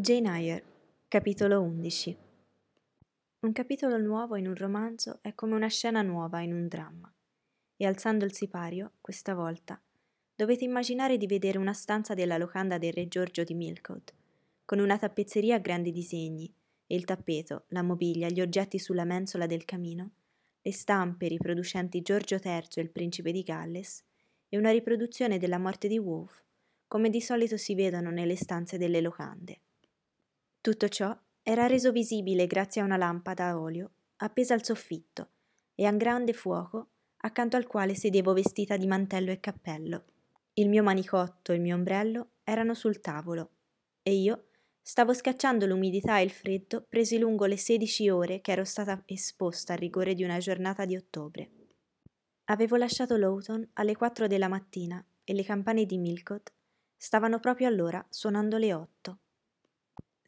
Jane Eyre, capitolo 11 Un capitolo nuovo in un romanzo è come una scena nuova in un dramma. E alzando il sipario, questa volta, dovete immaginare di vedere una stanza della locanda del re Giorgio di Millcote, con una tappezzeria a grandi disegni, e il tappeto, la mobilia, gli oggetti sulla mensola del camino, le stampe riproducenti Giorgio III e il principe di Galles, e una riproduzione della morte di Wolfe, come di solito si vedono nelle stanze delle locande. Tutto ciò era reso visibile grazie a una lampada a olio appesa al soffitto e a un grande fuoco accanto al quale sedevo vestita di mantello e cappello. Il mio manicotto e il mio ombrello erano sul tavolo e io stavo scacciando l'umidità e il freddo presi lungo le sedici ore che ero stata esposta al rigore di una giornata di ottobre. Avevo lasciato Lowton alle quattro della mattina e le campane di Milcott stavano proprio allora suonando le otto.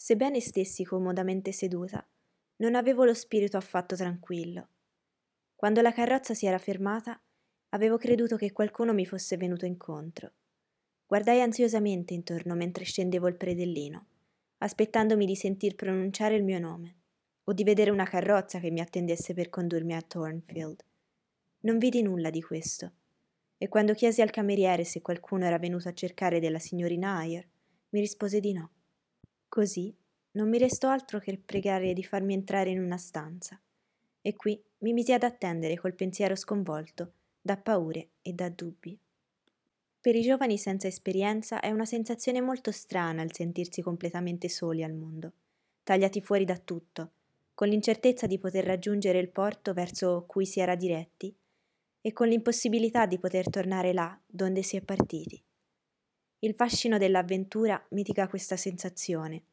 Sebbene stessi comodamente seduta, non avevo lo spirito affatto tranquillo. Quando la carrozza si era fermata, avevo creduto che qualcuno mi fosse venuto incontro. Guardai ansiosamente intorno mentre scendevo il predellino, aspettandomi di sentir pronunciare il mio nome, o di vedere una carrozza che mi attendesse per condurmi a Thornfield. Non vidi nulla di questo, e quando chiesi al cameriere se qualcuno era venuto a cercare della signorina Ayer, mi rispose di no. Così non mi restò altro che pregare di farmi entrare in una stanza. E qui mi misi ad attendere col pensiero sconvolto da paure e da dubbi. Per i giovani senza esperienza è una sensazione molto strana il sentirsi completamente soli al mondo, tagliati fuori da tutto, con l'incertezza di poter raggiungere il porto verso cui si era diretti e con l'impossibilità di poter tornare là donde si è partiti. Il fascino dell'avventura mitiga questa sensazione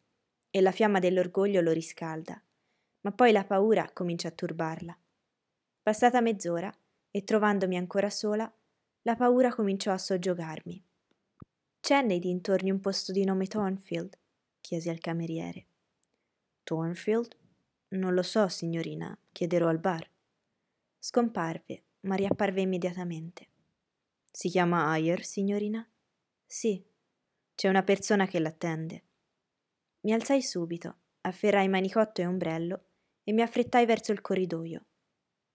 e la fiamma dell'orgoglio lo riscalda, ma poi la paura comincia a turbarla. Passata mezz'ora, e trovandomi ancora sola, la paura cominciò a soggiogarmi. C'è nei dintorni un posto di nome Thornfield? chiesi al cameriere. Thornfield? Non lo so, signorina, chiederò al bar. Scomparve, ma riapparve immediatamente. Si chiama Ayer, signorina? Sì. C'è una persona che l'attende. Mi alzai subito, afferrai manicotto e ombrello e mi affrettai verso il corridoio.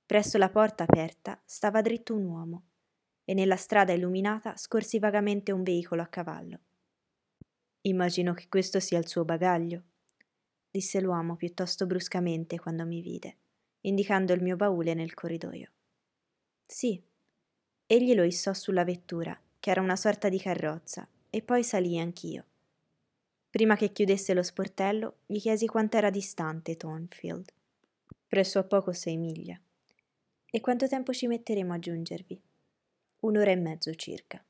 Presso la porta aperta stava dritto un uomo e nella strada illuminata scorsi vagamente un veicolo a cavallo. Immagino che questo sia il suo bagaglio, disse l'uomo piuttosto bruscamente quando mi vide, indicando il mio baule nel corridoio. Sì. Egli lo issò sulla vettura, che era una sorta di carrozza, e poi salì anch'io. Prima che chiudesse lo sportello, gli chiesi quant'era distante Thornfield. Presso a poco sei miglia. E quanto tempo ci metteremo a giungervi? Un'ora e mezzo circa.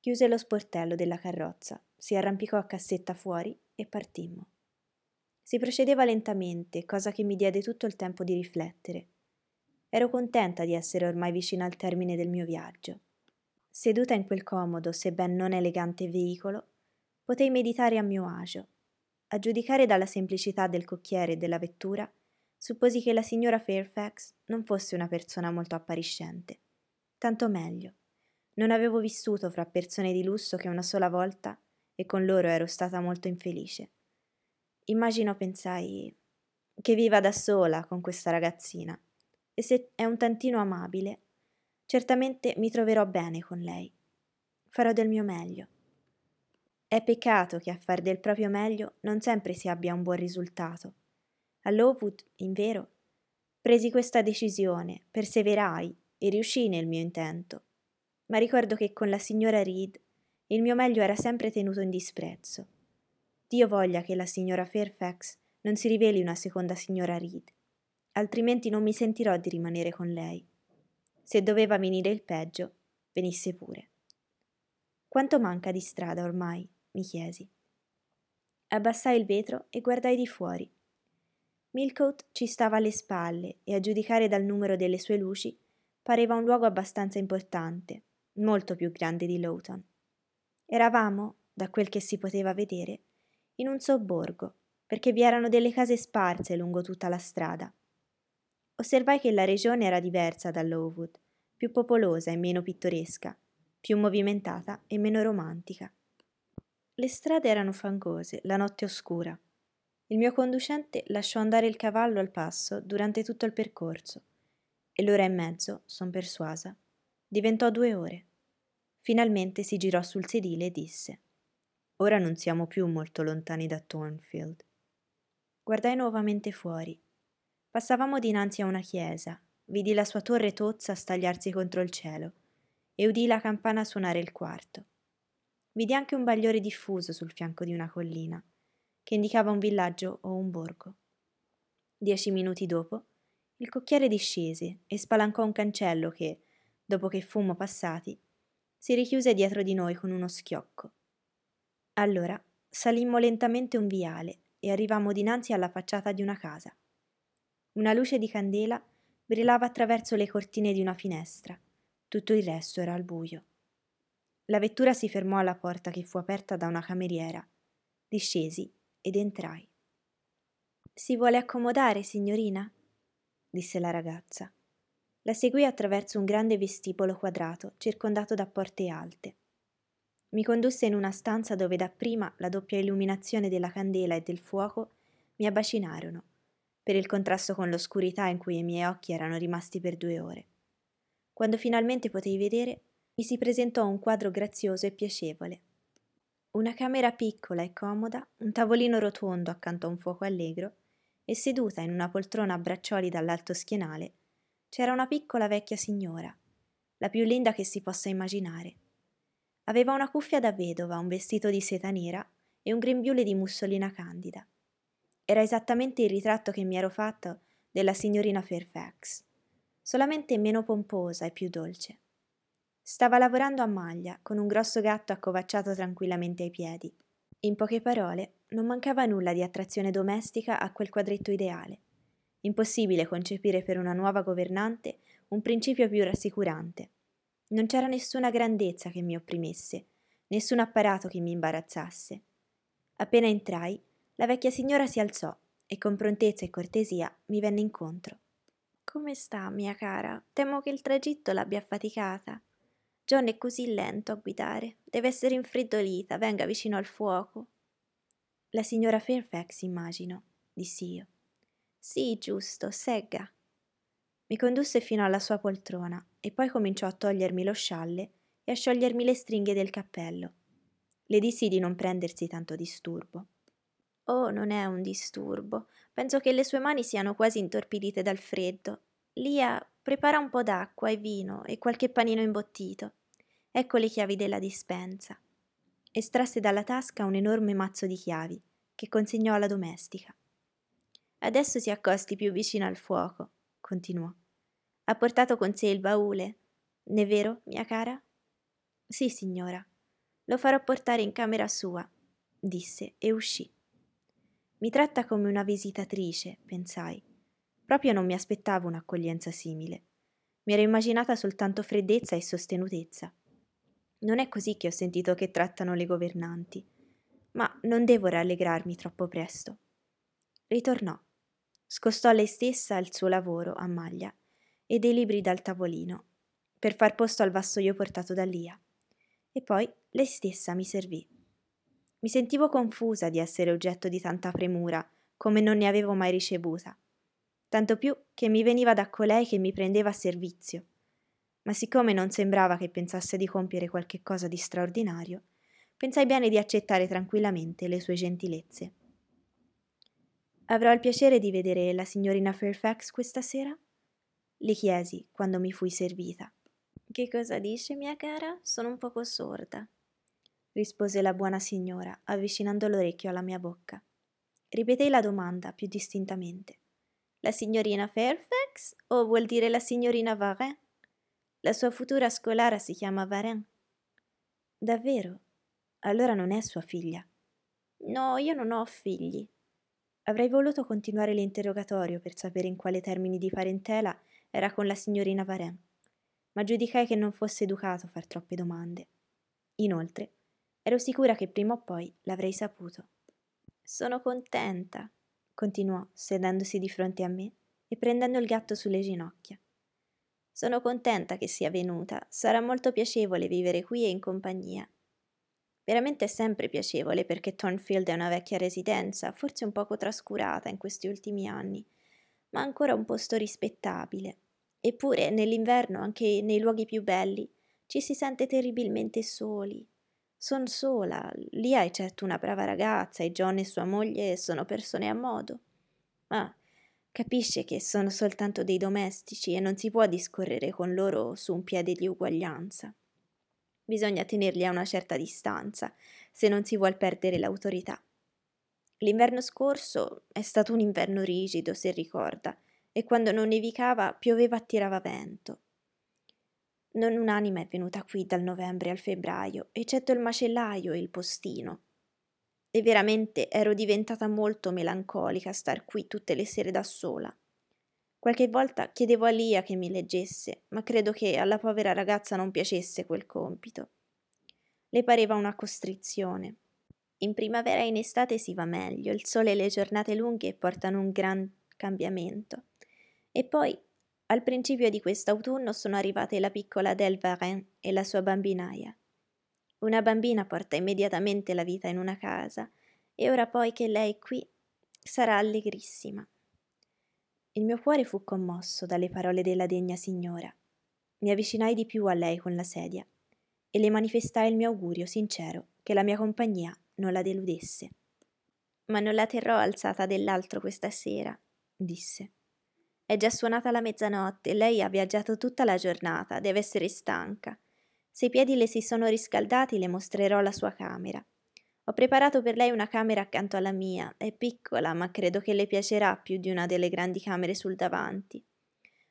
Chiuse lo sportello della carrozza, si arrampicò a cassetta fuori e partimmo. Si procedeva lentamente, cosa che mi diede tutto il tempo di riflettere. Ero contenta di essere ormai vicina al termine del mio viaggio. Seduta in quel comodo, sebben non elegante veicolo, potei meditare a mio agio. A giudicare dalla semplicità del cocchiere e della vettura, supposi che la signora Fairfax non fosse una persona molto appariscente. Tanto meglio. Non avevo vissuto fra persone di lusso che una sola volta e con loro ero stata molto infelice. Immagino, pensai, che viva da sola con questa ragazzina e se è un tantino amabile, certamente mi troverò bene con lei. Farò del mio meglio. È peccato che a far del proprio meglio non sempre si abbia un buon risultato. A Lowood, invero, presi questa decisione, perseverai e riuscii nel mio intento. Ma ricordo che con la signora Reed il mio meglio era sempre tenuto in disprezzo. Dio voglia che la signora Fairfax non si riveli una seconda signora Reed, altrimenti non mi sentirò di rimanere con lei. Se doveva venire il peggio, venisse pure. Quanto manca di strada ormai? mi chiesi. Abbassai il vetro e guardai di fuori. Millcote ci stava alle spalle e a giudicare dal numero delle sue luci pareva un luogo abbastanza importante, molto più grande di Lowton. Eravamo, da quel che si poteva vedere, in un sobborgo, perché vi erano delle case sparse lungo tutta la strada. Osservai che la regione era diversa da Lowood, più popolosa e meno pittoresca, più movimentata e meno romantica. Le strade erano fangose, la notte oscura. Il mio conducente lasciò andare il cavallo al passo durante tutto il percorso e l'ora e mezzo, son persuasa, diventò due ore. Finalmente si girò sul sedile e disse Ora non siamo più molto lontani da Thornfield. Guardai nuovamente fuori. Passavamo dinanzi a una chiesa, vidi la sua torre tozza stagliarsi contro il cielo e udì la campana suonare il quarto. Vidi anche un bagliore diffuso sul fianco di una collina, che indicava un villaggio o un borgo. Dieci minuti dopo, il cocchiere discese e spalancò un cancello che, dopo che fummo passati, si richiuse dietro di noi con uno schiocco. Allora salimmo lentamente un viale e arrivammo dinanzi alla facciata di una casa. Una luce di candela brillava attraverso le cortine di una finestra, tutto il resto era al buio. La vettura si fermò alla porta che fu aperta da una cameriera. Discesi ed entrai. Si vuole accomodare, signorina? disse la ragazza. La seguì attraverso un grande vestibolo quadrato circondato da porte alte. Mi condusse in una stanza dove dapprima la doppia illuminazione della candela e del fuoco mi abbacinarono, per il contrasto con l'oscurità in cui i miei occhi erano rimasti per due ore. Quando finalmente potei vedere, mi si presentò un quadro grazioso e piacevole. Una camera piccola e comoda, un tavolino rotondo accanto a un fuoco allegro, e seduta in una poltrona a braccioli dall'alto schienale, c'era una piccola vecchia signora, la più linda che si possa immaginare. Aveva una cuffia da vedova, un vestito di seta nera e un grembiule di mussolina candida. Era esattamente il ritratto che mi ero fatto della signorina Fairfax, solamente meno pomposa e più dolce. Stava lavorando a maglia, con un grosso gatto accovacciato tranquillamente ai piedi. In poche parole, non mancava nulla di attrazione domestica a quel quadretto ideale. Impossibile concepire per una nuova governante un principio più rassicurante. Non c'era nessuna grandezza che mi opprimesse, nessun apparato che mi imbarazzasse. Appena entrai, la vecchia signora si alzò e con prontezza e cortesia mi venne incontro. Come sta, mia cara? Temo che il tragitto l'abbia affaticata. John è così lento a guidare. Deve essere infreddolita. Venga vicino al fuoco. La signora Fairfax, immagino, dissi io. Sì, giusto, segga. Mi condusse fino alla sua poltrona e poi cominciò a togliermi lo scialle e a sciogliermi le stringhe del cappello. Le dissi di non prendersi tanto disturbo. Oh, non è un disturbo. Penso che le sue mani siano quasi intorpidite dal freddo. Lia, prepara un po' d'acqua e vino e qualche panino imbottito. Ecco le chiavi della dispensa. Estrasse dalla tasca un enorme mazzo di chiavi, che consegnò alla domestica. Adesso si accosti più vicino al fuoco, continuò. Ha portato con sé il baule, n'è vero, mia cara? Sì, signora. Lo farò portare in camera sua, disse e uscì. Mi tratta come una visitatrice, pensai Proprio non mi aspettavo un'accoglienza simile. Mi ero immaginata soltanto freddezza e sostenutezza. Non è così che ho sentito che trattano le governanti, ma non devo rallegrarmi troppo presto. Ritornò. Scostò lei stessa il suo lavoro a maglia e dei libri dal tavolino, per far posto al vassoio portato da Lia. E poi lei stessa mi servì. Mi sentivo confusa di essere oggetto di tanta premura, come non ne avevo mai ricevuta tanto più che mi veniva da colei che mi prendeva a servizio. Ma siccome non sembrava che pensasse di compiere qualche cosa di straordinario, pensai bene di accettare tranquillamente le sue gentilezze. Avrò il piacere di vedere la signorina Fairfax questa sera? Le chiesi quando mi fui servita. Che cosa dice, mia cara? Sono un poco sorda, rispose la buona signora, avvicinando l'orecchio alla mia bocca. Ripetei la domanda più distintamente. La signorina Fairfax o vuol dire la signorina Varin? La sua futura scolara si chiama Varin. Davvero? Allora non è sua figlia. No, io non ho figli. Avrei voluto continuare l'interrogatorio per sapere in quale termini di parentela era con la signorina Varin, ma giudicai che non fosse educato far troppe domande. Inoltre, ero sicura che prima o poi l'avrei saputo. Sono contenta, continuò sedendosi di fronte a me e prendendo il gatto sulle ginocchia. Sono contenta che sia venuta, sarà molto piacevole vivere qui e in compagnia. Veramente è sempre piacevole perché Thornfield è una vecchia residenza, forse un poco trascurata in questi ultimi anni, ma ancora un posto rispettabile. Eppure nell'inverno, anche nei luoghi più belli, ci si sente terribilmente soli. Son sola, lì hai certo una brava ragazza e John e sua moglie sono persone a modo. Ma capisce che sono soltanto dei domestici e non si può discorrere con loro su un piede di uguaglianza. Bisogna tenerli a una certa distanza, se non si vuol perdere l'autorità. L'inverno scorso è stato un inverno rigido, se ricorda, e quando non nevicava pioveva e tirava vento. Non un'anima è venuta qui dal novembre al febbraio, eccetto il macellaio e il postino. E veramente ero diventata molto melancolica a star qui tutte le sere da sola. Qualche volta chiedevo a Lia che mi leggesse, ma credo che alla povera ragazza non piacesse quel compito. Le pareva una costrizione. In primavera e in estate si va meglio, il sole e le giornate lunghe portano un gran cambiamento. E poi, al principio di quest'autunno, sono arrivate la piccola Del Varin e la sua bambinaia. Una bambina porta immediatamente la vita in una casa, e ora poi che lei è qui, sarà allegrissima. Il mio cuore fu commosso dalle parole della degna signora. Mi avvicinai di più a lei con la sedia e le manifestai il mio augurio sincero che la mia compagnia non la deludesse. Ma non la terrò alzata dell'altro questa sera, disse. È già suonata la mezzanotte, lei ha viaggiato tutta la giornata, deve essere stanca. Se i piedi le si sono riscaldati, le mostrerò la sua camera. Ho preparato per lei una camera accanto alla mia, è piccola, ma credo che le piacerà più di una delle grandi camere sul davanti.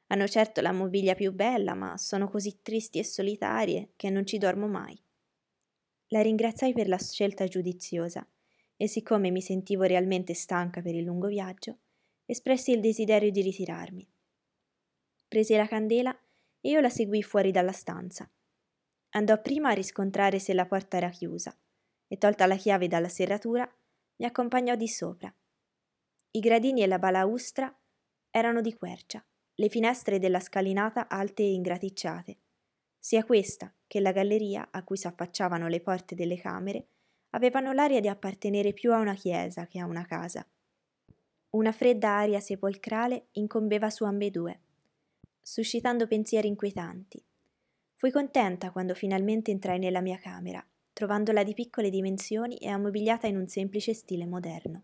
Hanno certo la mobilia più bella, ma sono così tristi e solitarie che non ci dormo mai. La ringraziai per la scelta giudiziosa e siccome mi sentivo realmente stanca per il lungo viaggio, espressi il desiderio di ritirarmi. Prese la candela e io la seguì fuori dalla stanza. Andò prima a riscontrare se la porta era chiusa e tolta la chiave dalla serratura, mi accompagnò di sopra. I gradini e la balaustra erano di quercia, le finestre della scalinata alte e ingraticciate. Sia questa che la galleria a cui s'affacciavano le porte delle camere avevano l'aria di appartenere più a una chiesa che a una casa. Una fredda aria sepolcrale incombeva su ambedue, suscitando pensieri inquietanti. Fui contenta quando finalmente entrai nella mia camera trovandola di piccole dimensioni e ammobiliata in un semplice stile moderno.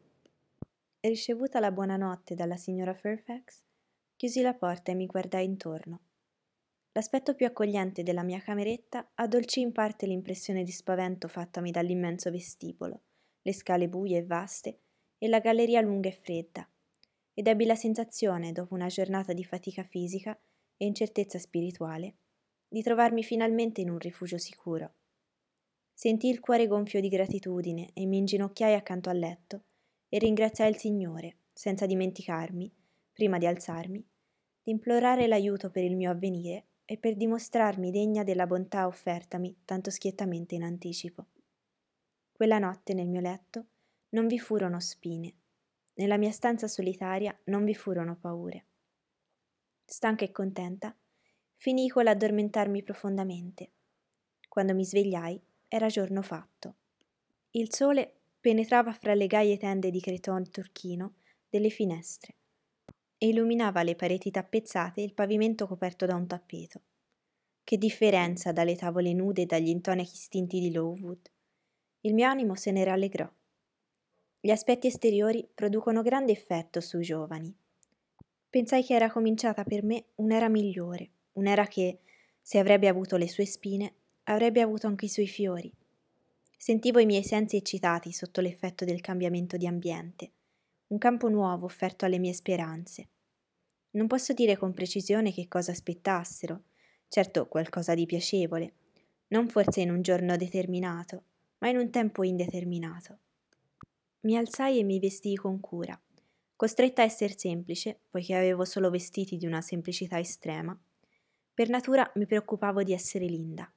Ricevuta la buonanotte dalla signora Fairfax, chiusi la porta e mi guardai intorno. L'aspetto più accogliente della mia cameretta addolcì in parte l'impressione di spavento fattami dall'immenso vestibolo, le scale buie e vaste e la galleria lunga e fredda, ed ebbi la sensazione, dopo una giornata di fatica fisica e incertezza spirituale, di trovarmi finalmente in un rifugio sicuro. Sentii il cuore gonfio di gratitudine e mi inginocchiai accanto al letto e ringraziai il Signore, senza dimenticarmi, prima di alzarmi, di implorare l'aiuto per il mio avvenire e per dimostrarmi degna della bontà offertami tanto schiettamente in anticipo. Quella notte nel mio letto non vi furono spine, nella mia stanza solitaria non vi furono paure. Stanca e contenta, finii con l'addormentarmi profondamente. Quando mi svegliai, era giorno fatto. Il sole penetrava fra le gaie tende di creton turchino delle finestre e illuminava le pareti tappezzate e il pavimento coperto da un tappeto. Che differenza dalle tavole nude e dagli intonachi istinti di Lowood. Il mio animo se ne rallegrò. Gli aspetti esteriori producono grande effetto sui giovani. Pensai che era cominciata per me un'era migliore, un'era che, se avrebbe avuto le sue spine, avrebbe avuto anche i suoi fiori. Sentivo i miei sensi eccitati sotto l'effetto del cambiamento di ambiente, un campo nuovo offerto alle mie speranze. Non posso dire con precisione che cosa aspettassero, certo qualcosa di piacevole, non forse in un giorno determinato, ma in un tempo indeterminato. Mi alzai e mi vestii con cura, costretta a essere semplice, poiché avevo solo vestiti di una semplicità estrema. Per natura mi preoccupavo di essere linda.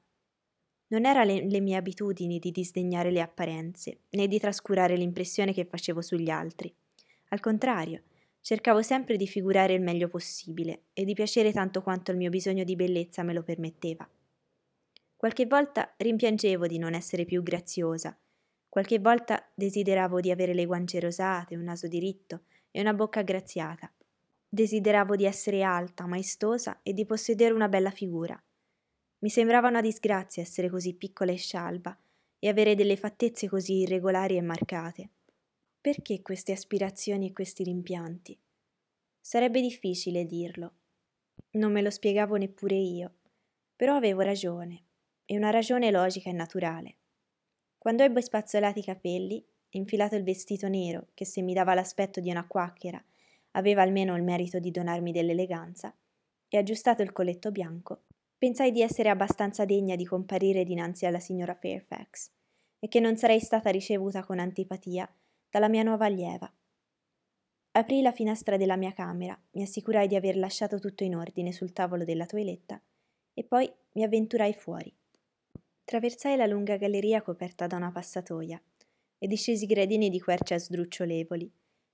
Non era le, le mie abitudini di disdegnare le apparenze, né di trascurare l'impressione che facevo sugli altri. Al contrario, cercavo sempre di figurare il meglio possibile e di piacere tanto quanto il mio bisogno di bellezza me lo permetteva. Qualche volta rimpiangevo di non essere più graziosa, qualche volta desideravo di avere le guance rosate, un naso diritto e una bocca aggraziata. Desideravo di essere alta, maestosa e di possedere una bella figura. Mi sembrava una disgrazia essere così piccola e scialba e avere delle fattezze così irregolari e marcate. Perché queste aspirazioni e questi rimpianti? Sarebbe difficile dirlo. Non me lo spiegavo neppure io, però avevo ragione e una ragione logica e naturale. Quando ebbo spazzolati i capelli, infilato il vestito nero, che se mi dava l'aspetto di una quacchera, aveva almeno il merito di donarmi dell'eleganza, e aggiustato il colletto bianco, pensai di essere abbastanza degna di comparire dinanzi alla signora Fairfax, e che non sarei stata ricevuta con antipatia dalla mia nuova allieva. Aprii la finestra della mia camera, mi assicurai di aver lasciato tutto in ordine sul tavolo della toiletta, e poi mi avventurai fuori. Traversai la lunga galleria coperta da una passatoia e discesi gradini di quercia sdrucciolevoli.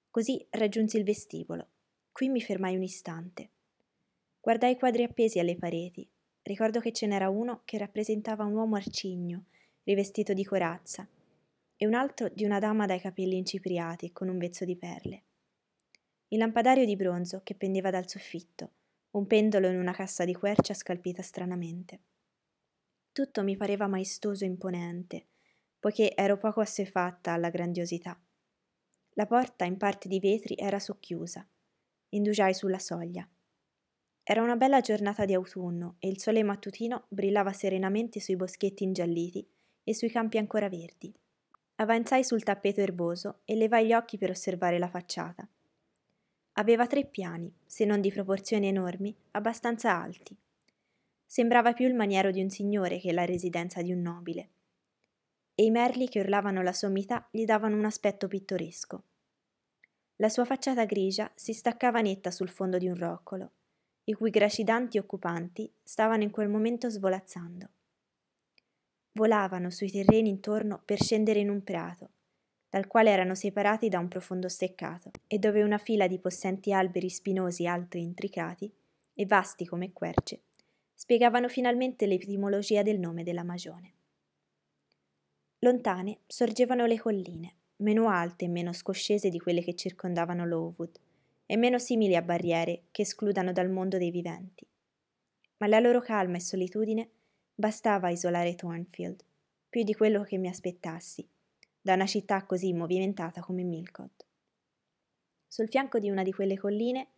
Così raggiunsi il vestibolo. Qui mi fermai un istante. Guardai i quadri appesi alle pareti. Ricordo che ce n'era uno che rappresentava un uomo arcigno, rivestito di corazza, e un altro di una dama dai capelli incipriati e con un vezzo di perle. Il lampadario di bronzo che pendeva dal soffitto, un pendolo in una cassa di quercia scalpita stranamente. Tutto mi pareva maestoso e imponente, poiché ero poco assuefatta alla grandiosità. La porta, in parte di vetri, era socchiusa. Indugiai sulla soglia. Era una bella giornata di autunno e il sole mattutino brillava serenamente sui boschetti ingialliti e sui campi ancora verdi. Avanzai sul tappeto erboso e levai gli occhi per osservare la facciata. Aveva tre piani, se non di proporzioni enormi, abbastanza alti. Sembrava più il maniero di un signore che la residenza di un nobile. E i merli che urlavano la sommità gli davano un aspetto pittoresco. La sua facciata grigia si staccava netta sul fondo di un roccolo, i cui gracidanti occupanti stavano in quel momento svolazzando. Volavano sui terreni intorno per scendere in un prato, dal quale erano separati da un profondo steccato, e dove una fila di possenti alberi spinosi alti e intricati, e vasti come querce, spiegavano finalmente l'etimologia del nome della magione. Lontane sorgevano le colline, meno alte e meno scoscese di quelle che circondavano Lowood, e meno simili a barriere che escludano dal mondo dei viventi. Ma la loro calma e solitudine bastava a isolare Thornfield, più di quello che mi aspettassi, da una città così movimentata come Milcott. Sul fianco di una di quelle colline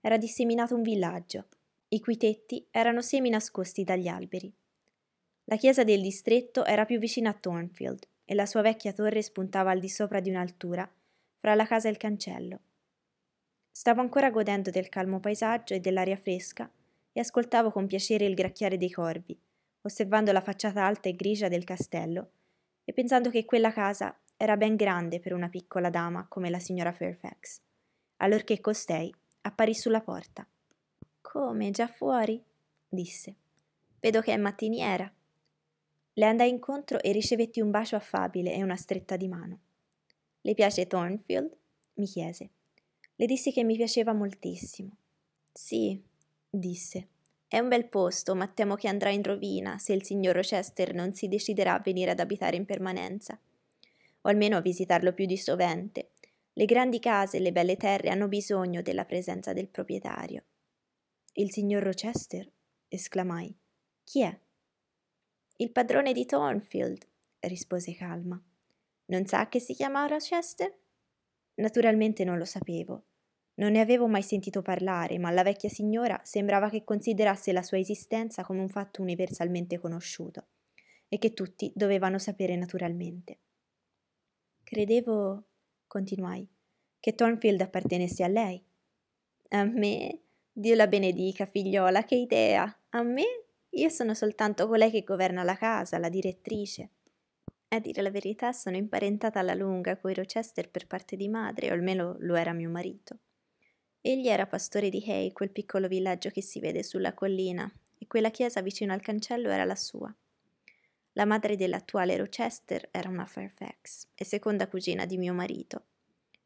era disseminato un villaggio, i cui tetti erano semi nascosti dagli alberi. La chiesa del distretto era più vicina a Thornfield e la sua vecchia torre spuntava al di sopra di un'altura, fra la casa e il cancello. Stavo ancora godendo del calmo paesaggio e dell'aria fresca e ascoltavo con piacere il gracchiare dei corvi, osservando la facciata alta e grigia del castello e pensando che quella casa era ben grande per una piccola dama come la signora Fairfax, allorché costei apparì sulla porta. Come, già fuori? disse. Vedo che è mattiniera. Le andai incontro e ricevetti un bacio affabile e una stretta di mano. Le piace Thornfield? mi chiese. Le dissi che mi piaceva moltissimo. Sì, disse. È un bel posto, ma temo che andrà in rovina se il signor Rochester non si deciderà a venire ad abitare in permanenza. O almeno a visitarlo più di sovente. Le grandi case e le belle terre hanno bisogno della presenza del proprietario. Il signor Rochester? esclamai. Chi è? Il padrone di Thornfield, rispose calma. Non sa che si chiama Rochester? Naturalmente non lo sapevo. Non ne avevo mai sentito parlare, ma la vecchia signora sembrava che considerasse la sua esistenza come un fatto universalmente conosciuto e che tutti dovevano sapere naturalmente. Credevo, continuai, che Thornfield appartenesse a lei. A me? Dio la benedica, figliola, che idea! A me? Io sono soltanto colei che governa la casa, la direttrice. A dire la verità, sono imparentata alla lunga coi Rochester per parte di madre, o almeno lo era mio marito. Egli era pastore di Hay, quel piccolo villaggio che si vede sulla collina, e quella chiesa vicino al cancello era la sua. La madre dell'attuale Rochester era una Fairfax e seconda cugina di mio marito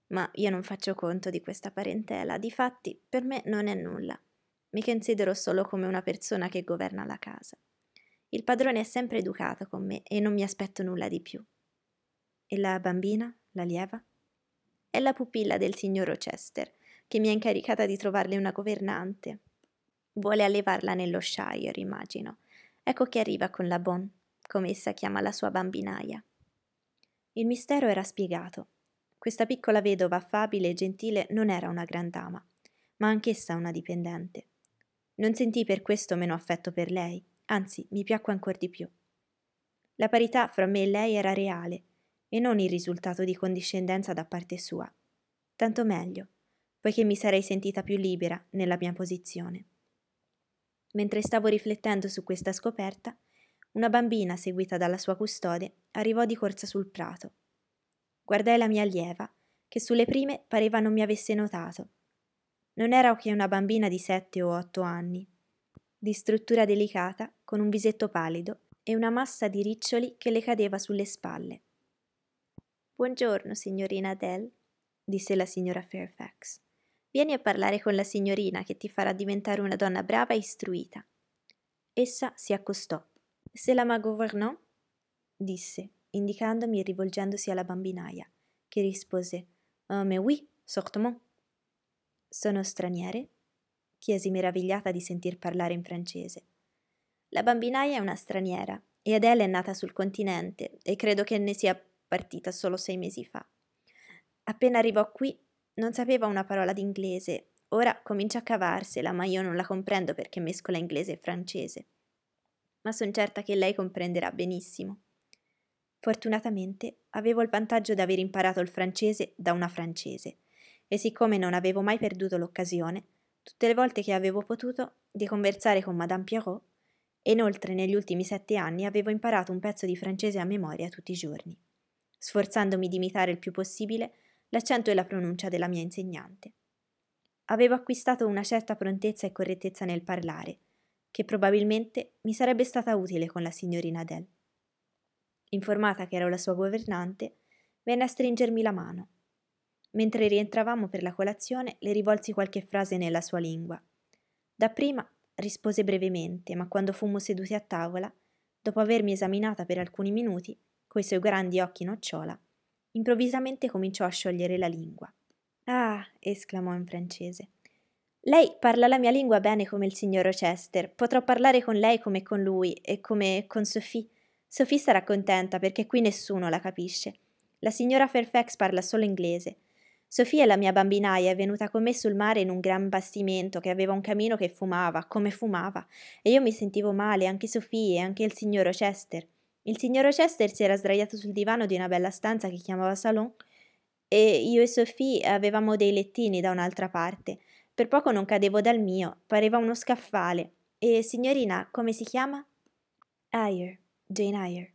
ma io non faccio conto di questa parentela, difatti per me non è nulla. Mi considero solo come una persona che governa la casa. Il padrone è sempre educato con me e non mi aspetto nulla di più. E la bambina, la lieva? È la pupilla del signor Rochester, che mi ha incaricata di trovarle una governante. Vuole allevarla nello Shire, immagino. Ecco che arriva con la Bon, come essa chiama la sua bambinaia. Il mistero era spiegato. Questa piccola vedova affabile e gentile non era una gran dama, ma anch'essa una dipendente. Non sentii per questo meno affetto per lei, anzi mi piacque ancor di più. La parità fra me e lei era reale e non il risultato di condiscendenza da parte sua. Tanto meglio, poiché mi sarei sentita più libera nella mia posizione. Mentre stavo riflettendo su questa scoperta, una bambina seguita dalla sua custode arrivò di corsa sul prato. Guardai la mia allieva, che sulle prime pareva non mi avesse notato. Non era che una bambina di sette o otto anni, di struttura delicata, con un visetto pallido e una massa di riccioli che le cadeva sulle spalle. Buongiorno, signorina Adele, disse la signora Fairfax. Vieni a parlare con la signorina che ti farà diventare una donna brava e istruita. Essa si accostò. C'est la ma gouvernante? disse, indicandomi e rivolgendosi alla bambinaia, che rispose oh, mais oui, certainement. Sono straniere? chiesi meravigliata di sentir parlare in francese. La bambinaia è una straniera e Adele è nata sul continente e credo che ne sia partita solo sei mesi fa. Appena arrivò qui non sapeva una parola d'inglese, ora comincia a cavarsela, ma io non la comprendo perché mescola inglese e francese. Ma son certa che lei comprenderà benissimo. Fortunatamente avevo il vantaggio di aver imparato il francese da una francese, e siccome non avevo mai perduto l'occasione, tutte le volte che avevo potuto, di conversare con Madame Pierrot, e inoltre negli ultimi sette anni avevo imparato un pezzo di francese a memoria tutti i giorni, sforzandomi di imitare il più possibile l'accento e la pronuncia della mia insegnante. Avevo acquistato una certa prontezza e correttezza nel parlare, che probabilmente mi sarebbe stata utile con la signorina Adele. Informata che ero la sua governante, venne a stringermi la mano Mentre rientravamo per la colazione, le rivolsi qualche frase nella sua lingua. Dapprima rispose brevemente, ma quando fummo seduti a tavola, dopo avermi esaminata per alcuni minuti, coi suoi grandi occhi nocciola, improvvisamente cominciò a sciogliere la lingua. Ah, esclamò in francese. Lei parla la mia lingua bene come il signor Rochester. Potrò parlare con lei come con lui e come con Sophie. Sophie sarà contenta perché qui nessuno la capisce. La signora Fairfax parla solo inglese. Sofia, la mia bambinaia, è venuta con me sul mare in un gran bastimento che aveva un camino che fumava, come fumava, e io mi sentivo male, anche Sofia e anche il signor Rochester. Il signor Rochester si era sdraiato sul divano di una bella stanza che chiamava salon e io e Sophie avevamo dei lettini da un'altra parte. Per poco non cadevo dal mio, pareva uno scaffale. E signorina, come si chiama? Eyre, Jane Eyre.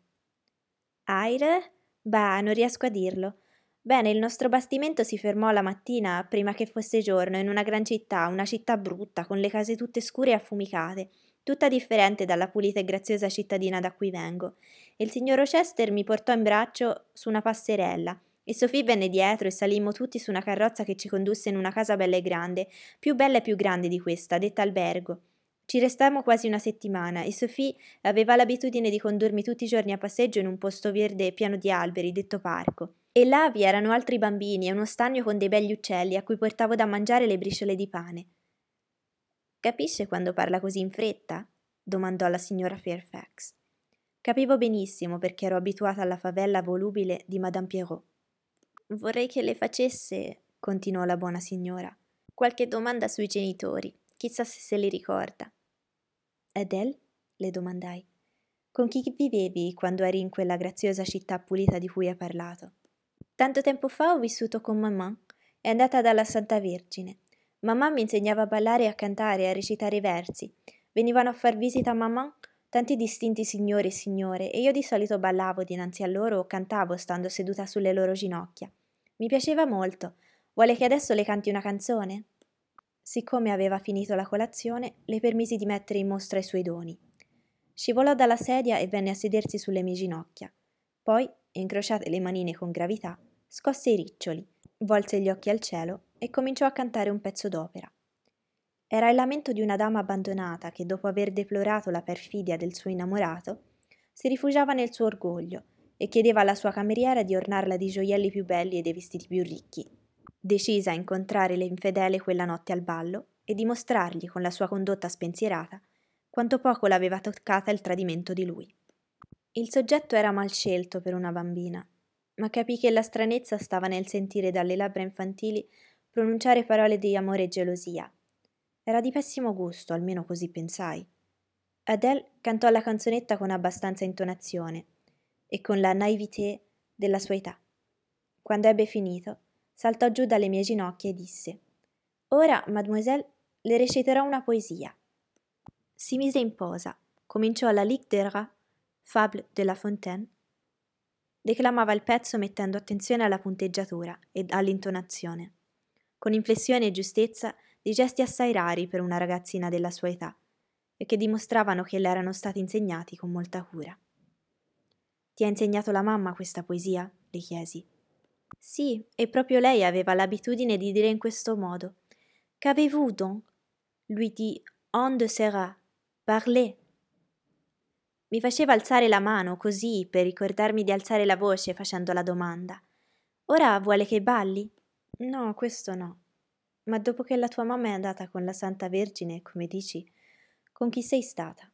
Eyre? Bah, non riesco a dirlo. Bene, il nostro bastimento si fermò la mattina, prima che fosse giorno, in una gran città, una città brutta, con le case tutte scure e affumicate, tutta differente dalla pulita e graziosa cittadina da cui vengo. E il signor Rochester mi portò in braccio su una passerella, e Sofì venne dietro e salimmo tutti su una carrozza che ci condusse in una casa bella e grande, più bella e più grande di questa, detta albergo. Ci restammo quasi una settimana e Sophie aveva l'abitudine di condurmi tutti i giorni a passeggio in un posto verde pieno di alberi, detto parco. E là vi erano altri bambini e uno stagno con dei begli uccelli a cui portavo da mangiare le briciole di pane. Capisce quando parla così in fretta? domandò la signora Fairfax. Capivo benissimo perché ero abituata alla favella volubile di Madame Pierrot. Vorrei che le facesse, continuò la buona signora, qualche domanda sui genitori, chissà se se li ricorda. Adele? le domandai. Con chi vivevi quando eri in quella graziosa città pulita di cui hai parlato? Tanto tempo fa ho vissuto con mamma. È andata dalla Santa Vergine. Mamma mi insegnava a ballare e a cantare e a recitare i versi. Venivano a far visita a mamma tanti distinti signori e signore e io di solito ballavo dinanzi a loro o cantavo stando seduta sulle loro ginocchia. Mi piaceva molto. Vuole che adesso le canti una canzone? Siccome aveva finito la colazione, le permisi di mettere in mostra i suoi doni. Scivolò dalla sedia e venne a sedersi sulle mie ginocchia. Poi, incrociate le manine con gravità, scosse i riccioli, volse gli occhi al cielo e cominciò a cantare un pezzo d'opera. Era il lamento di una dama abbandonata che, dopo aver deplorato la perfidia del suo innamorato, si rifugiava nel suo orgoglio e chiedeva alla sua cameriera di ornarla di gioielli più belli e dei vestiti più ricchi. Decisa a incontrare l'infedele quella notte al ballo e dimostrargli con la sua condotta spensierata quanto poco l'aveva toccata il tradimento di lui. Il soggetto era mal scelto per una bambina, ma capì che la stranezza stava nel sentire dalle labbra infantili pronunciare parole di amore e gelosia. Era di pessimo gusto, almeno così pensai. Adele cantò la canzonetta con abbastanza intonazione e con la naivete della sua età. Quando ebbe finito, saltò giù dalle mie ginocchia e disse: Ora, mademoiselle, le reciterò una poesia. Si mise in posa, cominciò la Ligue des rats Fable de La Fontaine, declamava il pezzo mettendo attenzione alla punteggiatura e all'intonazione, con inflessione e giustezza di gesti assai rari per una ragazzina della sua età e che dimostravano che le erano stati insegnati con molta cura. Ti ha insegnato la mamma questa poesia? le chiesi. Sì, e proprio lei aveva l'abitudine di dire in questo modo. Qu'avez-vous donc? Lui dit on de sera, parlez. Mi faceva alzare la mano così per ricordarmi di alzare la voce facendo la domanda. Ora vuole che balli? No, questo no. Ma dopo che la tua mamma è andata con la Santa Vergine, come dici, con chi sei stata?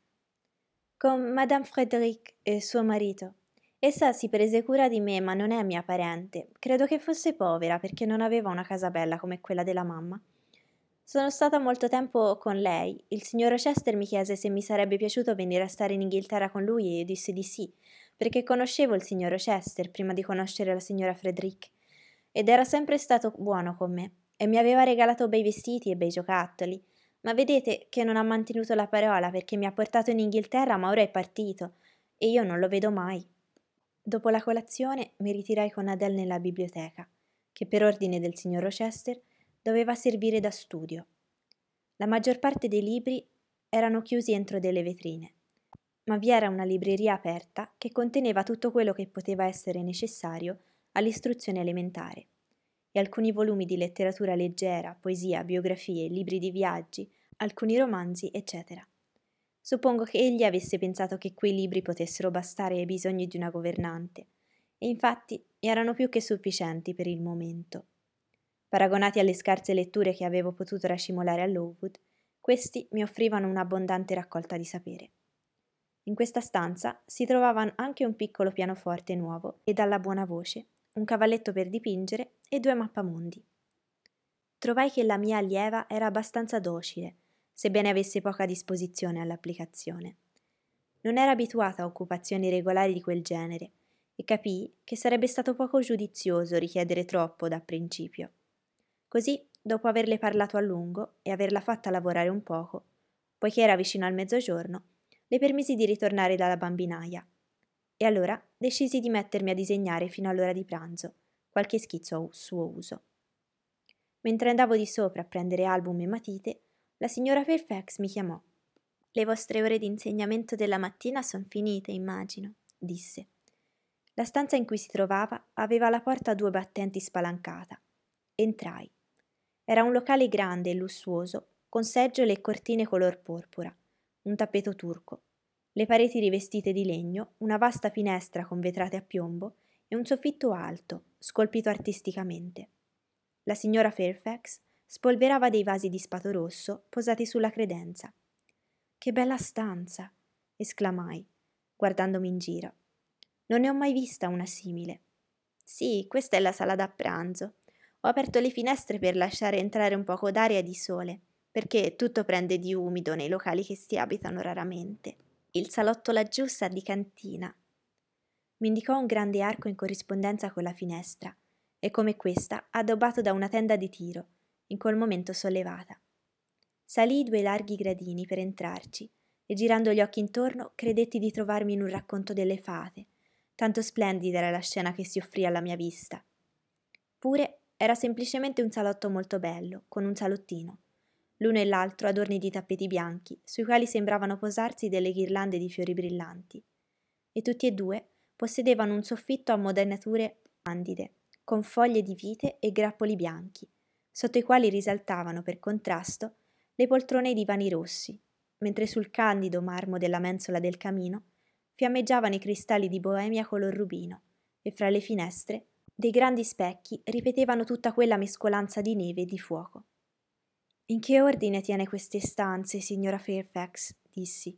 Con Madame Frédéric e suo marito. Essa si prese cura di me, ma non è mia parente. Credo che fosse povera perché non aveva una casa bella come quella della mamma. Sono stata molto tempo con lei. Il signor Rochester mi chiese se mi sarebbe piaciuto venire a stare in Inghilterra con lui e io dissi di sì, perché conoscevo il signor Rochester prima di conoscere la signora Frederick. Ed era sempre stato buono con me e mi aveva regalato bei vestiti e bei giocattoli. Ma vedete che non ha mantenuto la parola perché mi ha portato in Inghilterra ma ora è partito e io non lo vedo mai. Dopo la colazione mi ritirai con Adele nella biblioteca, che per ordine del signor Rochester doveva servire da studio. La maggior parte dei libri erano chiusi entro delle vetrine, ma vi era una libreria aperta che conteneva tutto quello che poteva essere necessario all'istruzione elementare e alcuni volumi di letteratura leggera, poesia, biografie, libri di viaggi, alcuni romanzi, eccetera. Suppongo che egli avesse pensato che quei libri potessero bastare ai bisogni di una governante, e infatti erano più che sufficienti per il momento. Paragonati alle scarse letture che avevo potuto racimolare a Lowood, questi mi offrivano un'abbondante raccolta di sapere. In questa stanza si trovava anche un piccolo pianoforte nuovo e dalla buona voce, un cavalletto per dipingere e due mappamondi. Trovai che la mia allieva era abbastanza docile, sebbene avesse poca disposizione all'applicazione. Non era abituata a occupazioni regolari di quel genere e capii che sarebbe stato poco giudizioso richiedere troppo da principio. Così, dopo averle parlato a lungo e averla fatta lavorare un poco, poiché era vicino al mezzogiorno, le permisi di ritornare dalla bambinaia. E allora decisi di mettermi a disegnare fino all'ora di pranzo, qualche schizzo a suo uso. Mentre andavo di sopra a prendere album e matite, la signora Fairfax mi chiamò. Le vostre ore di insegnamento della mattina sono finite, immagino, disse. La stanza in cui si trovava aveva la porta a due battenti spalancata. Entrai. Era un locale grande e lussuoso, con seggiole e cortine color porpora, un tappeto turco, le pareti rivestite di legno, una vasta finestra con vetrate a piombo e un soffitto alto, scolpito artisticamente. La signora Fairfax spolverava dei vasi di spato rosso posati sulla credenza. Che bella stanza! esclamai, guardandomi in giro. Non ne ho mai vista una simile. Sì, questa è la sala da pranzo. Ho aperto le finestre per lasciare entrare un poco d'aria e di sole, perché tutto prende di umido nei locali che si abitano raramente. Il salotto laggiù sa di cantina. Mi indicò un grande arco in corrispondenza con la finestra, e come questa addobbato da una tenda di tiro, in quel momento sollevata. Salii due larghi gradini per entrarci, e girando gli occhi intorno credetti di trovarmi in un racconto delle fate, tanto splendida era la scena che si offrì alla mia vista. Pure era semplicemente un salotto molto bello, con un salottino. L'uno e l'altro adorni di tappeti bianchi, sui quali sembravano posarsi delle ghirlande di fiori brillanti. E tutti e due possedevano un soffitto a modennature candide, con foglie di vite e grappoli bianchi, sotto i quali risaltavano per contrasto le poltrone e i divani rossi, mentre sul candido marmo della mensola del camino fiammeggiavano i cristalli di boemia color rubino e fra le finestre dei grandi specchi ripetevano tutta quella mescolanza di neve e di fuoco. In che ordine tiene queste stanze, signora Fairfax? dissi.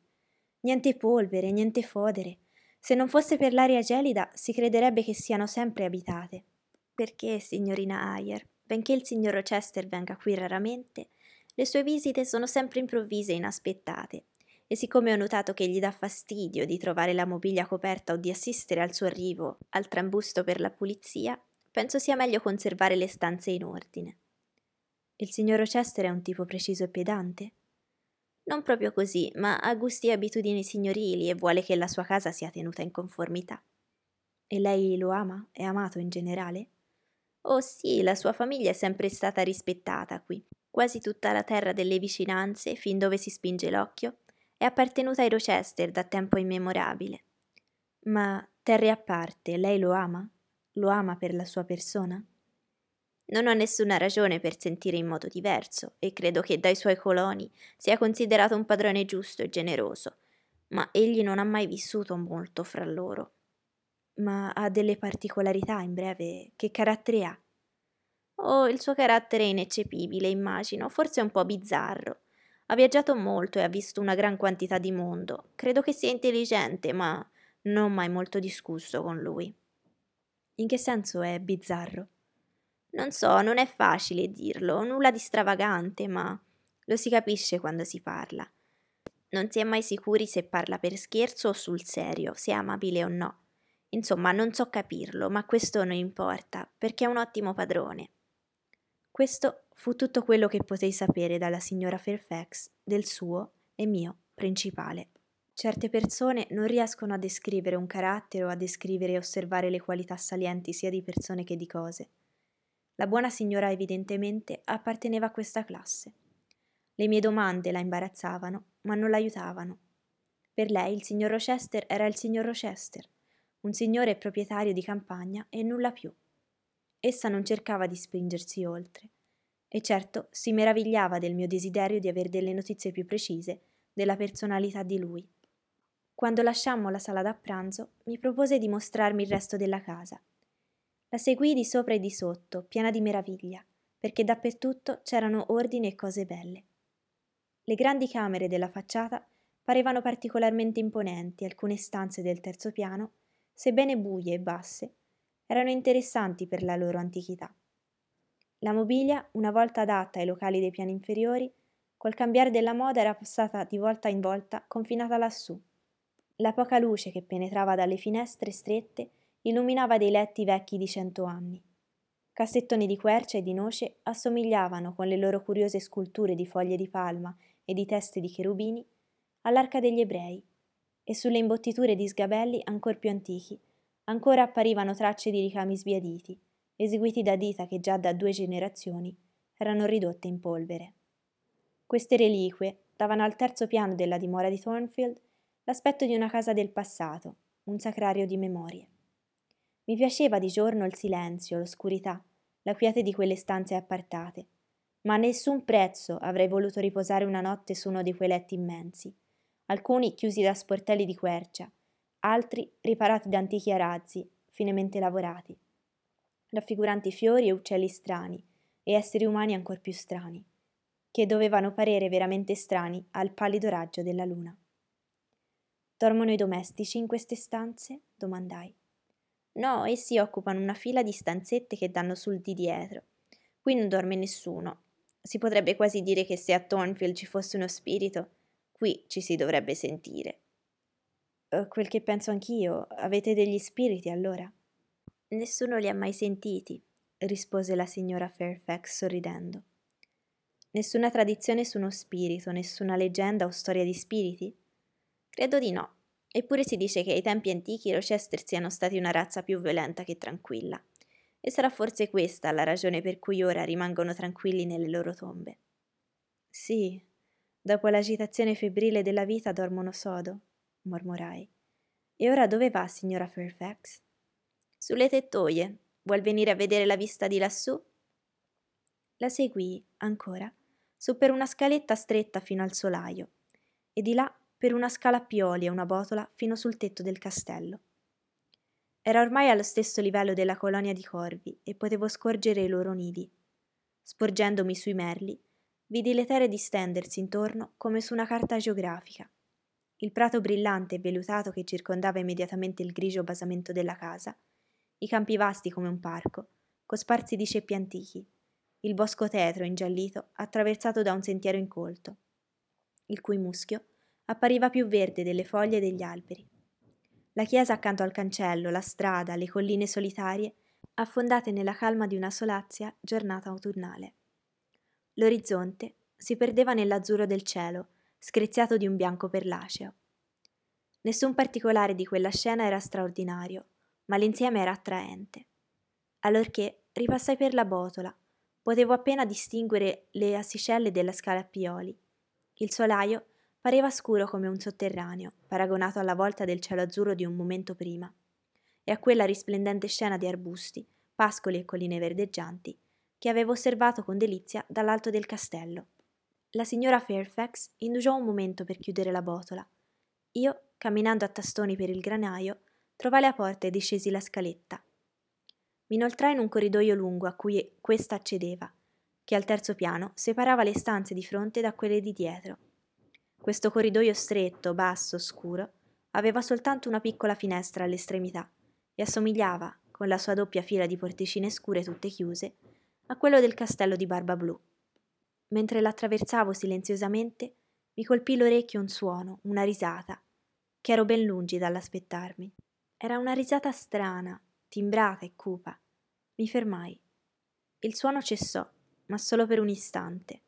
Niente polvere, niente fodere. Se non fosse per l'aria gelida, si crederebbe che siano sempre abitate. Perché, signorina Ayer, benché il signor Rochester venga qui raramente, le sue visite sono sempre improvvise e inaspettate, e siccome ho notato che gli dà fastidio di trovare la mobilia coperta o di assistere al suo arrivo al trambusto per la pulizia, penso sia meglio conservare le stanze in ordine. Il signor Rochester è un tipo preciso e pedante? Non proprio così, ma ha gusti e abitudini signorili e vuole che la sua casa sia tenuta in conformità. E lei lo ama? È amato in generale? Oh sì, la sua famiglia è sempre stata rispettata qui. Quasi tutta la terra delle vicinanze, fin dove si spinge l'occhio, è appartenuta ai Rochester da tempo immemorabile. Ma, terre a parte, lei lo ama? Lo ama per la sua persona? Non ho nessuna ragione per sentire in modo diverso e credo che dai suoi coloni sia considerato un padrone giusto e generoso, ma egli non ha mai vissuto molto fra loro. Ma ha delle particolarità, in breve, che carattere ha? Oh, il suo carattere è ineccepibile, immagino, forse un po' bizzarro. Ha viaggiato molto e ha visto una gran quantità di mondo. Credo che sia intelligente, ma non mai molto discusso con lui. In che senso è bizzarro? Non so, non è facile dirlo, nulla di stravagante, ma lo si capisce quando si parla. Non si è mai sicuri se parla per scherzo o sul serio, se è amabile o no. Insomma, non so capirlo, ma questo non importa, perché è un ottimo padrone. Questo fu tutto quello che potei sapere dalla signora Fairfax del suo e mio principale. Certe persone non riescono a descrivere un carattere o a descrivere e osservare le qualità salienti sia di persone che di cose. La buona signora evidentemente apparteneva a questa classe. Le mie domande la imbarazzavano, ma non l'aiutavano. Per lei il signor Rochester era il signor Rochester, un signore proprietario di campagna e nulla più. Essa non cercava di spingersi oltre. E certo si meravigliava del mio desiderio di avere delle notizie più precise della personalità di lui. Quando lasciammo la sala da pranzo, mi propose di mostrarmi il resto della casa. La seguii di sopra e di sotto, piena di meraviglia, perché dappertutto c'erano ordini e cose belle. Le grandi camere della facciata parevano particolarmente imponenti, alcune stanze del terzo piano, sebbene buie e basse, erano interessanti per la loro antichità. La mobilia, una volta adatta ai locali dei piani inferiori, col cambiare della moda era passata di volta in volta confinata lassù. La poca luce che penetrava dalle finestre strette illuminava dei letti vecchi di cento anni. Cassettoni di quercia e di noce assomigliavano, con le loro curiose sculture di foglie di palma e di teste di cherubini, all'arca degli ebrei, e sulle imbottiture di sgabelli ancor più antichi ancora apparivano tracce di ricami sbiaditi, eseguiti da dita che già da due generazioni erano ridotte in polvere. Queste reliquie davano al terzo piano della dimora di Thornfield l'aspetto di una casa del passato, un sacrario di memorie. Mi piaceva di giorno il silenzio, l'oscurità, la quiete di quelle stanze appartate, ma a nessun prezzo avrei voluto riposare una notte su uno di quei letti immensi, alcuni chiusi da sportelli di quercia, altri riparati da antichi arazzi, finemente lavorati, raffiguranti fiori e uccelli strani, e esseri umani ancor più strani, che dovevano parere veramente strani al pallido raggio della luna. Dormono i domestici in queste stanze? domandai. No, essi occupano una fila di stanzette che danno sul di dietro. Qui non dorme nessuno. Si potrebbe quasi dire che se a Thornfield ci fosse uno spirito, qui ci si dovrebbe sentire. Uh, quel che penso anch'io. Avete degli spiriti allora? Nessuno li ha mai sentiti, rispose la signora Fairfax sorridendo. Nessuna tradizione su uno spirito, nessuna leggenda o storia di spiriti? Credo di no. Eppure si dice che ai tempi antichi i Rochester siano stati una razza più violenta che tranquilla. E sarà forse questa la ragione per cui ora rimangono tranquilli nelle loro tombe. Sì, dopo l'agitazione febbrile della vita dormono sodo, mormorai. E ora dove va, signora Fairfax? Sulle tettoie. Vuol venire a vedere la vista di lassù? La seguii, ancora, su per una scaletta stretta fino al solaio, e di là per una scala a pioli e una botola fino sul tetto del castello. Era ormai allo stesso livello della colonia di corvi e potevo scorgere i loro nidi. Sporgendomi sui merli, vidi le terre distendersi intorno come su una carta geografica. Il prato brillante e velutato che circondava immediatamente il grigio basamento della casa, i campi vasti come un parco, cosparsi di ceppi antichi, il bosco tetro ingiallito attraversato da un sentiero incolto, il cui muschio appariva più verde delle foglie degli alberi. La chiesa accanto al cancello, la strada, le colline solitarie, affondate nella calma di una solazia giornata autunnale. L'orizzonte si perdeva nell'azzurro del cielo, screziato di un bianco perlaceo. Nessun particolare di quella scena era straordinario, ma l'insieme era attraente. Allorché ripassai per la botola, potevo appena distinguere le assicelle della scala a pioli. Il solaio pareva scuro come un sotterraneo, paragonato alla volta del cielo azzurro di un momento prima, e a quella risplendente scena di arbusti, pascoli e colline verdeggianti che avevo osservato con delizia dall'alto del castello. La signora Fairfax indugiò un momento per chiudere la botola. Io, camminando a tastoni per il granaio, trovai la porta e discesi la scaletta. Mi inoltrai in un corridoio lungo a cui questa accedeva, che al terzo piano separava le stanze di fronte da quelle di dietro. Questo corridoio stretto, basso, scuro, aveva soltanto una piccola finestra all'estremità e assomigliava, con la sua doppia fila di porticine scure tutte chiuse, a quello del castello di Barba Blu. Mentre l'attraversavo silenziosamente, mi colpì l'orecchio un suono, una risata, che ero ben lungi dall'aspettarmi. Era una risata strana, timbrata e cupa. Mi fermai. Il suono cessò, ma solo per un istante.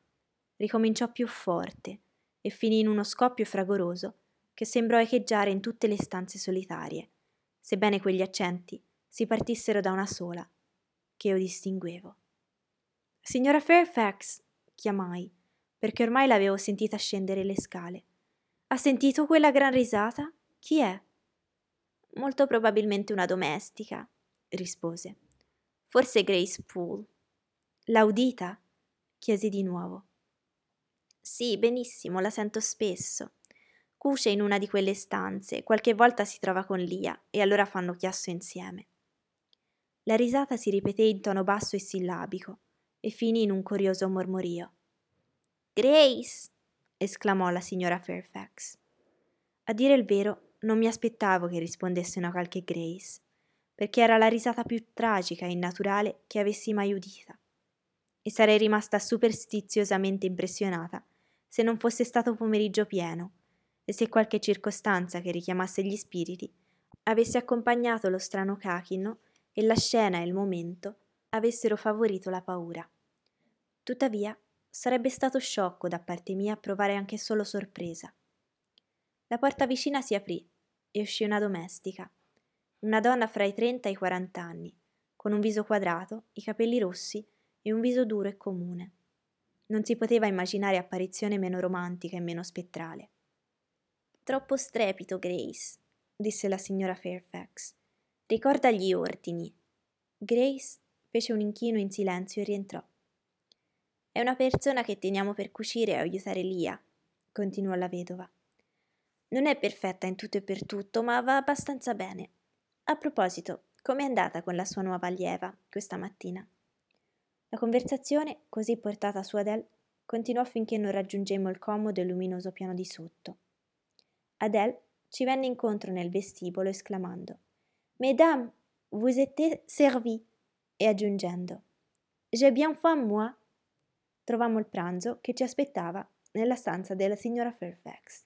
Ricominciò più forte, e finì in uno scoppio fragoroso che sembrò echeggiare in tutte le stanze solitarie, sebbene quegli accenti si partissero da una sola, che io distinguevo. Signora Fairfax, chiamai, perché ormai l'avevo sentita scendere le scale. Ha sentito quella gran risata? Chi è? Molto probabilmente una domestica, rispose. Forse Grace Poole. L'ha udita? chiesi di nuovo. Sì, benissimo, la sento spesso. Cuce in una di quelle stanze, qualche volta si trova con Lia e allora fanno chiasso insieme. La risata si ripeté in tono basso e sillabico e finì in un curioso mormorio. Grace! esclamò la signora Fairfax. A dire il vero, non mi aspettavo che rispondesse una qualche Grace, perché era la risata più tragica e innaturale che avessi mai udita. E sarei rimasta superstiziosamente impressionata se non fosse stato pomeriggio pieno e se qualche circostanza che richiamasse gli spiriti avesse accompagnato lo strano cachino e la scena e il momento avessero favorito la paura. Tuttavia, sarebbe stato sciocco da parte mia provare anche solo sorpresa. La porta vicina si aprì e uscì una domestica, una donna fra i trenta e i quarant'anni, con un viso quadrato, i capelli rossi e un viso duro e comune. Non si poteva immaginare apparizione meno romantica e meno spettrale. Troppo strepito, Grace, disse la signora Fairfax. Ricorda gli ordini. Grace fece un inchino in silenzio e rientrò. È una persona che teniamo per cucire e aiutare Lia, continuò la vedova. Non è perfetta in tutto e per tutto, ma va abbastanza bene. A proposito, com'è andata con la sua nuova allieva questa mattina? La conversazione, così portata su Adele, continuò finché non raggiungemmo il comodo e luminoso piano di sotto. Adele ci venne incontro nel vestibolo esclamando Mesdames, vous êtes servies e aggiungendo J'ai bien faim moi. Trovammo il pranzo che ci aspettava nella stanza della signora Fairfax.